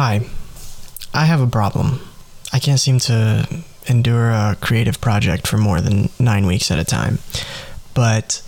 Hi, I have a problem. I can't seem to endure a creative project for more than nine weeks at a time. But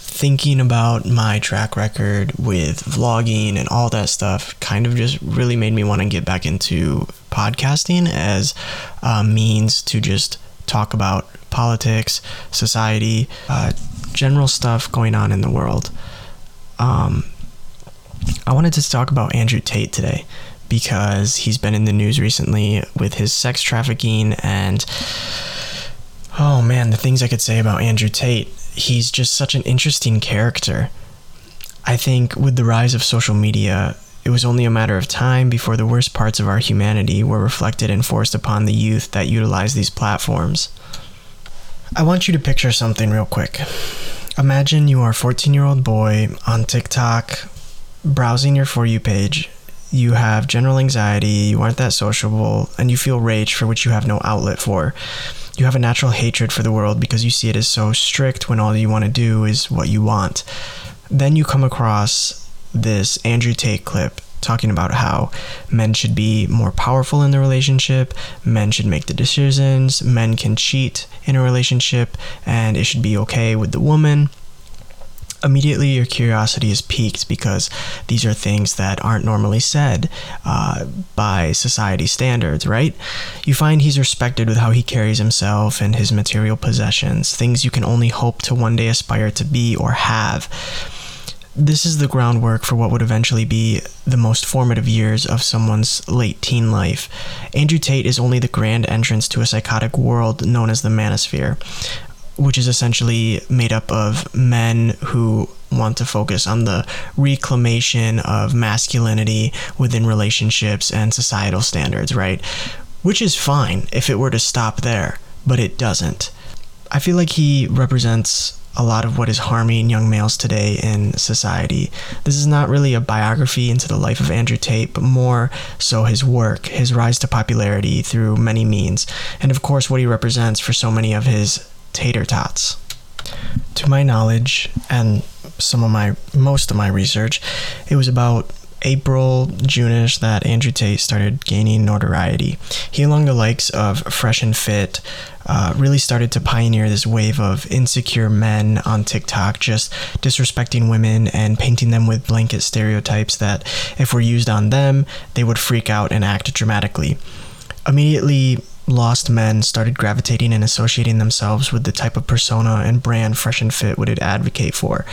thinking about my track record with vlogging and all that stuff kind of just really made me want to get back into podcasting as a means to just talk about politics, society, uh, general stuff going on in the world. Um, I wanted to talk about Andrew Tate today because he's been in the news recently with his sex trafficking and oh man, the things I could say about Andrew Tate. He's just such an interesting character. I think with the rise of social media, it was only a matter of time before the worst parts of our humanity were reflected and forced upon the youth that utilize these platforms. I want you to picture something real quick. Imagine you are a 14 year old boy on TikTok browsing your For You page, you have general anxiety, you aren't that sociable, and you feel rage for which you have no outlet for. You have a natural hatred for the world because you see it as so strict when all you want to do is what you want. Then you come across this Andrew Tate clip talking about how men should be more powerful in the relationship, men should make the decisions, men can cheat in a relationship, and it should be okay with the woman immediately your curiosity is piqued because these are things that aren't normally said uh, by society standards, right? You find he's respected with how he carries himself and his material possessions, things you can only hope to one day aspire to be or have. This is the groundwork for what would eventually be the most formative years of someone's late teen life. Andrew Tate is only the grand entrance to a psychotic world known as the manosphere which is essentially made up of men who want to focus on the reclamation of masculinity within relationships and societal standards, right? Which is fine if it were to stop there, but it doesn't. I feel like he represents a lot of what is harming young males today in society. This is not really a biography into the life of Andrew Tate, but more so his work, his rise to popularity through many means, and of course what he represents for so many of his tater tots. To my knowledge, and some of my most of my research, it was about April, Juneish that Andrew Tate started gaining notoriety. He, along the likes of Fresh and Fit, uh, really started to pioneer this wave of insecure men on TikTok, just disrespecting women and painting them with blanket stereotypes that, if were used on them, they would freak out and act dramatically. Immediately, lost men started gravitating and associating themselves with the type of persona and brand Fresh and Fit would advocate for.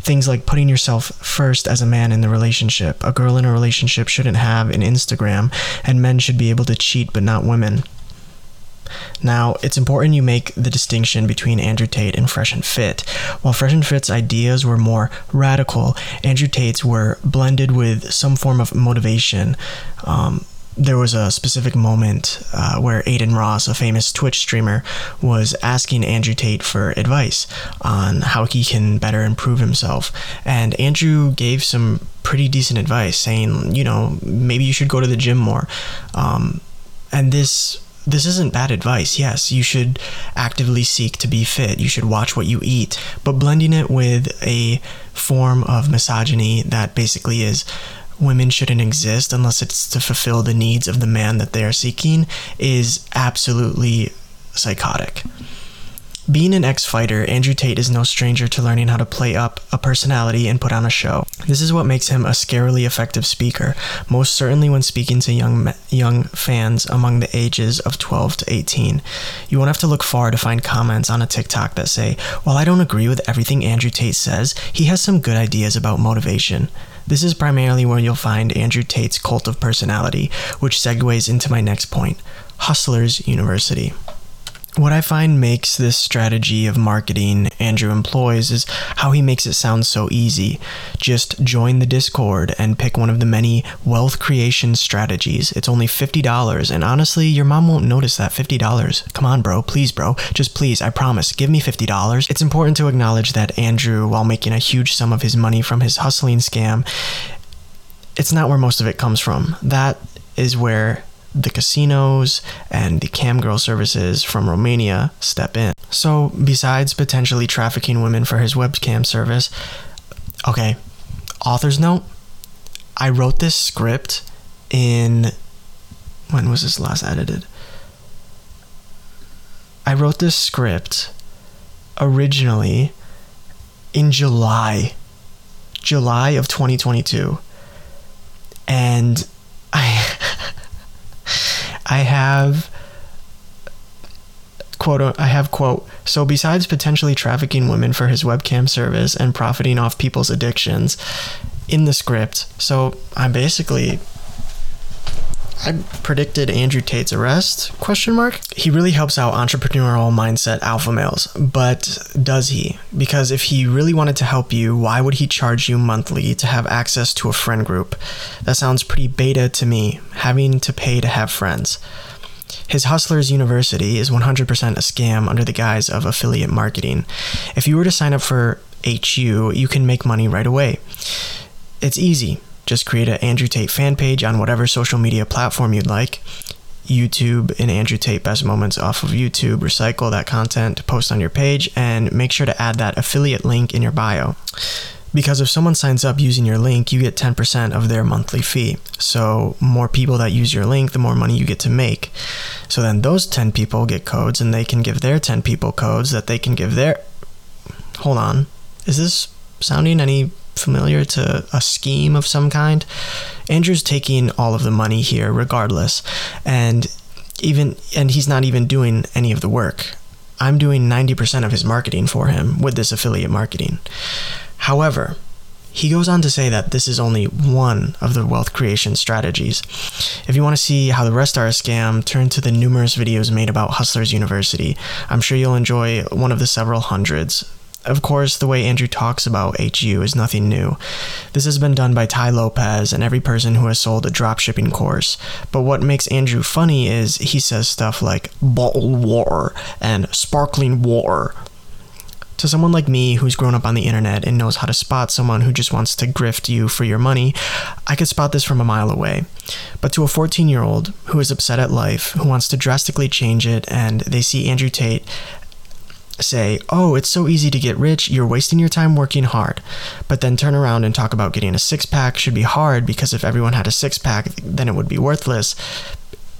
Things like putting yourself first as a man in the relationship. A girl in a relationship shouldn't have an Instagram, and men should be able to cheat, but not women. Now, it's important you make the distinction between Andrew Tate and Fresh and Fit. While Fresh and Fit's ideas were more radical, Andrew Tate's were blended with some form of motivation. Um, there was a specific moment uh, where Adin Ross, a famous Twitch streamer, was asking Andrew Tate for advice on how he can better improve himself. And Andrew gave some pretty decent advice, saying, you know, maybe you should go to the gym more. Um, and this this isn't bad advice. Yes, you should actively seek to be fit. You should watch what you eat, but blending it with a form of misogyny that basically is women shouldn't exist unless it's to fulfill the needs of the man that they are seeking is absolutely psychotic. Being an ex fighter, Andrew Tate is no stranger to learning how to play up a personality and put on a show. This is what makes him a scarily effective speaker, most certainly when speaking to young young fans among the ages of 12 to 18. You won't have to look far to find comments on a TikTok that say, While I don't agree with everything Andrew Tate says, he has some good ideas about motivation. This is primarily where you'll find Andrew Tate's cult of personality, which segues into my next point Hustlers University. What I find makes this strategy of marketing Andrew employs is how he makes it sound so easy. Just join the Discord and pick one of the many wealth creation strategies. It's only $50, and honestly, your mom won't notice that $50. Come on, bro, please, bro. Just please, I promise, give me $50. It's important to acknowledge that Andrew, while making a huge sum of his money from his hustling scam, it's not where most of it comes from. That is where the casinos and the cam girl services from Romania step in. So, besides potentially trafficking women for his webcam service, okay, author's note I wrote this script in when was this last edited? I wrote this script originally in July, July of 2022. And I have quote I have quote so besides potentially trafficking women for his webcam service and profiting off people's addictions in the script. So I'm basically I predicted Andrew Tate's arrest? Question mark. He really helps out entrepreneurial mindset alpha males, but does he? Because if he really wanted to help you, why would he charge you monthly to have access to a friend group? That sounds pretty beta to me, having to pay to have friends. His Hustlers University is 100% a scam under the guise of affiliate marketing. If you were to sign up for HU, you can make money right away. It's easy. Just create an Andrew Tate fan page on whatever social media platform you'd like. YouTube and Andrew Tate best moments off of YouTube, recycle that content, post on your page, and make sure to add that affiliate link in your bio. Because if someone signs up using your link, you get 10% of their monthly fee. So, more people that use your link, the more money you get to make. So, then those 10 people get codes and they can give their 10 people codes that they can give their. Hold on. Is this sounding any familiar to a scheme of some kind. Andrew's taking all of the money here regardless, and even and he's not even doing any of the work. I'm doing 90% of his marketing for him with this affiliate marketing. However, he goes on to say that this is only one of the wealth creation strategies. If you want to see how the rest are a scam, turn to the numerous videos made about Hustlers University. I'm sure you'll enjoy one of the several hundreds of course, the way Andrew talks about HU is nothing new. This has been done by Tai Lopez and every person who has sold a dropshipping course. But what makes Andrew funny is he says stuff like bottle war and sparkling war. To someone like me who's grown up on the internet and knows how to spot someone who just wants to grift you for your money, I could spot this from a mile away. But to a 14 year old who is upset at life, who wants to drastically change it, and they see Andrew Tate say, oh, it's so easy to get rich, you're wasting your time working hard, but then turn around and talk about getting a six pack should be hard because if everyone had a six pack, then it would be worthless,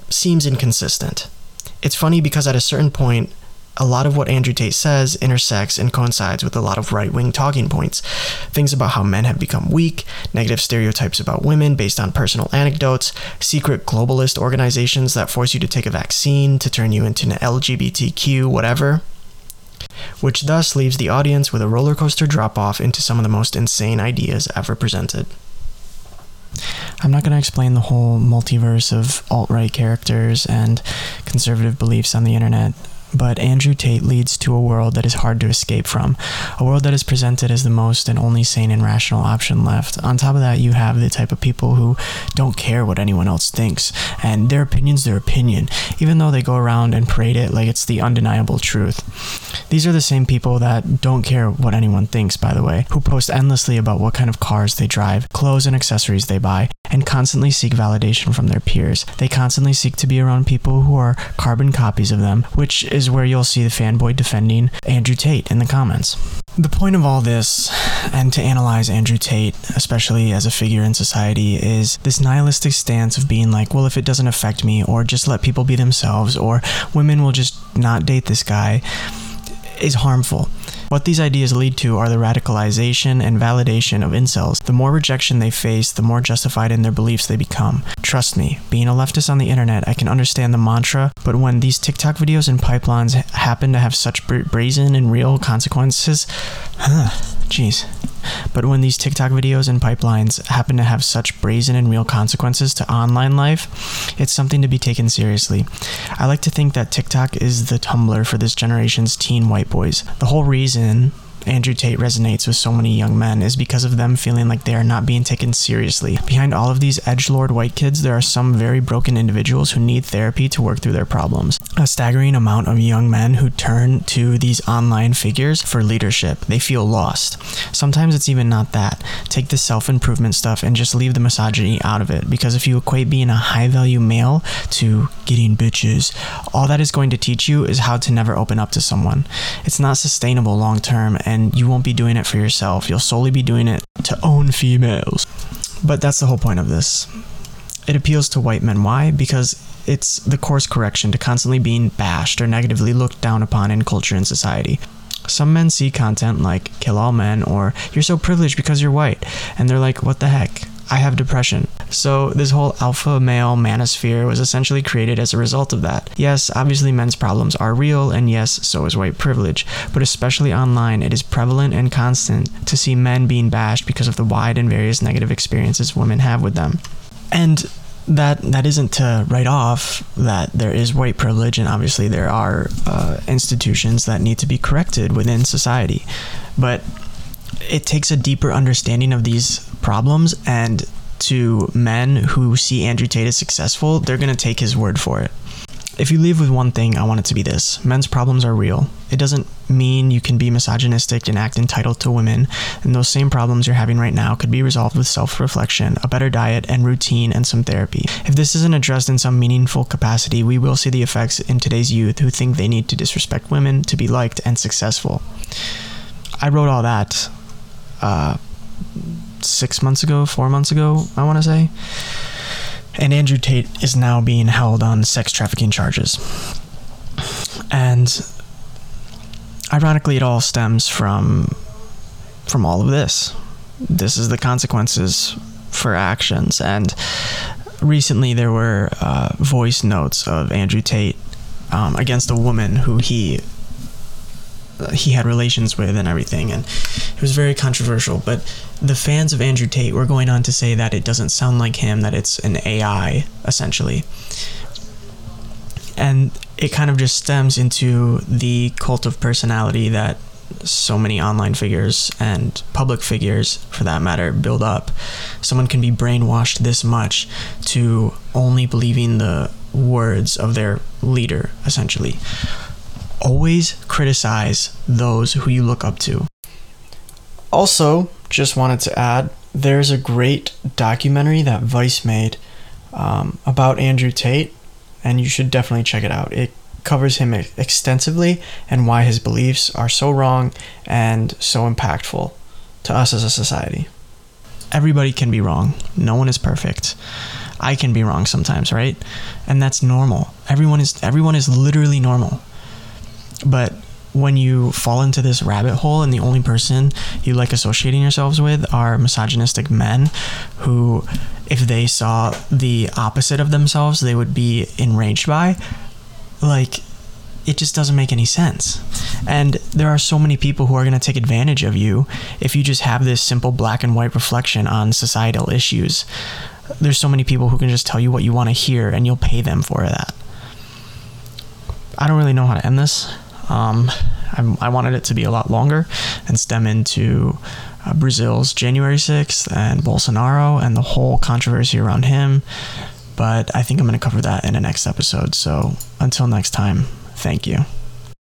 seems inconsistent. It's funny because at a certain point, a lot of what Andrew Tate says intersects and coincides with a lot of right wing talking points. Things about how men have become weak, negative stereotypes about women based on personal anecdotes, secret globalist organizations that force you to take a vaccine to turn you into an LGBTQ, whatever which thus leaves the audience with a roller coaster drop off into some of the most insane ideas ever presented. I'm not going to explain the whole multiverse of alt right characters and conservative beliefs on the internet but Andrew Tate leads to a world that is hard to escape from, a world that is presented as the most and only sane and rational option left. On top of that, you have the type of people who don't care what anyone else thinks, and their opinion's their opinion, even though they go around and parade it like it's the undeniable truth. These are the same people that don't care what anyone thinks, by the way, who post endlessly about what kind of cars they drive, clothes and accessories they buy, and constantly seek validation from their peers. They constantly seek to be around people who are carbon copies of them, which is where you'll see the fanboy defending Andrew Tate in the comments. The point of all this, and to analyze Andrew Tate, especially as a figure in society, is this nihilistic stance of being like, well, if it doesn't affect me, or just let people be themselves, or women will just not date this guy, is harmful. What these ideas lead to are the radicalization and validation of incels. The more rejection they face, the more justified in their beliefs they become. Trust me, being a leftist on the internet, I can understand the mantra, but when these TikTok videos and pipelines happen to have such brazen and real consequences, huh, jeez. But when these TikTok videos and pipelines happen to have such brazen and real consequences to online life, it's something to be taken seriously. I like to think that TikTok is the Tumblr for this generation's teen white boys. The whole reason Andrew Tate resonates with so many young men is because of them feeling like they are not being taken seriously. Behind all of these edge lord white kids, there are some very broken individuals who need therapy to work through their problems. A staggering amount of young men who turn to these online figures for leadership. They feel lost. Sometimes it's even not that. Take the self improvement stuff and just leave the misogyny out of it because if you equate being a high value male to getting bitches, all that is going to teach you is how to never open up to someone. It's not sustainable long term and you won't be doing it for yourself. You'll solely be doing it to own females. But that's the whole point of this. it appeals to white men. Why? Because it's the course correction to constantly being bashed or negatively looked down upon in culture and society. Some men see content like kill all men or you're so privileged because you're white, and they're like, what the heck? I have depression. So, this whole alpha male manosphere was essentially created as a result of that. Yes, obviously, men's problems are real, and yes, so is white privilege, but especially online, it is prevalent and constant to see men being bashed because of the wide and various negative experiences women have with them. And that that isn't to write off that there is white privilege and obviously there are uh, institutions that need to be corrected within society but it takes a deeper understanding of these problems and to men who see Andrew Tate as successful, they're going to take his word for it. If you leave with one thing, I want it to be this men's problems are real. It doesn't mean you can be misogynistic and act entitled to women, and those same problems you're having right now could be resolved with self reflection, a better diet, and routine, and some therapy. If this isn't addressed in some meaningful capacity, we will see the effects in today's youth who think they need to disrespect women to be liked and successful. I wrote all that uh, six months ago, four months ago, I want to say. And Andrew Tate is now being held on sex trafficking charges. And ironically, it all stems from from all of this. This is the consequences for actions. And recently, there were uh, voice notes of Andrew Tate um, against a woman who he Uh, he had relations with and everything, and it was very controversial. But the fans of Andrew Tate were going on to say that it doesn't sound like him, that it's an AI essentially, and it kind of just stems into the cult of personality that so many online figures and public figures for that matter build up. Someone can be brainwashed this much to only believing the words of their leader essentially always criticize those who you look up to. Also, just wanted to add there's a great documentary that Vice made um, about Andrew Tate, and you should definitely check it out. It covers him extensively and why his beliefs are so wrong and so impactful to us as a society. Everybody can be wrong, no one is perfect. I can be wrong sometimes, right? And that's normal. Everyone is everyone is literally normal. But when you fall into this rabbit hole and the only person you like associating yourselves with are misogynistic men who if they saw the opposite of themselves they would be enraged by like it just doesn't make any sense. And there are so many people who are going to take advantage of you if you just have this simple black and white reflection on societal issues. There's so many people who can just tell you what you want to hear and you'll pay them for that. I don't really know how to end this um, I, I, wanted it to be a lot longer and stem into uh, Brazil's January 6th and Bolsonaro and the whole controversy around him. But I think I'm going to cover that in the next episode. So until next time, thank you.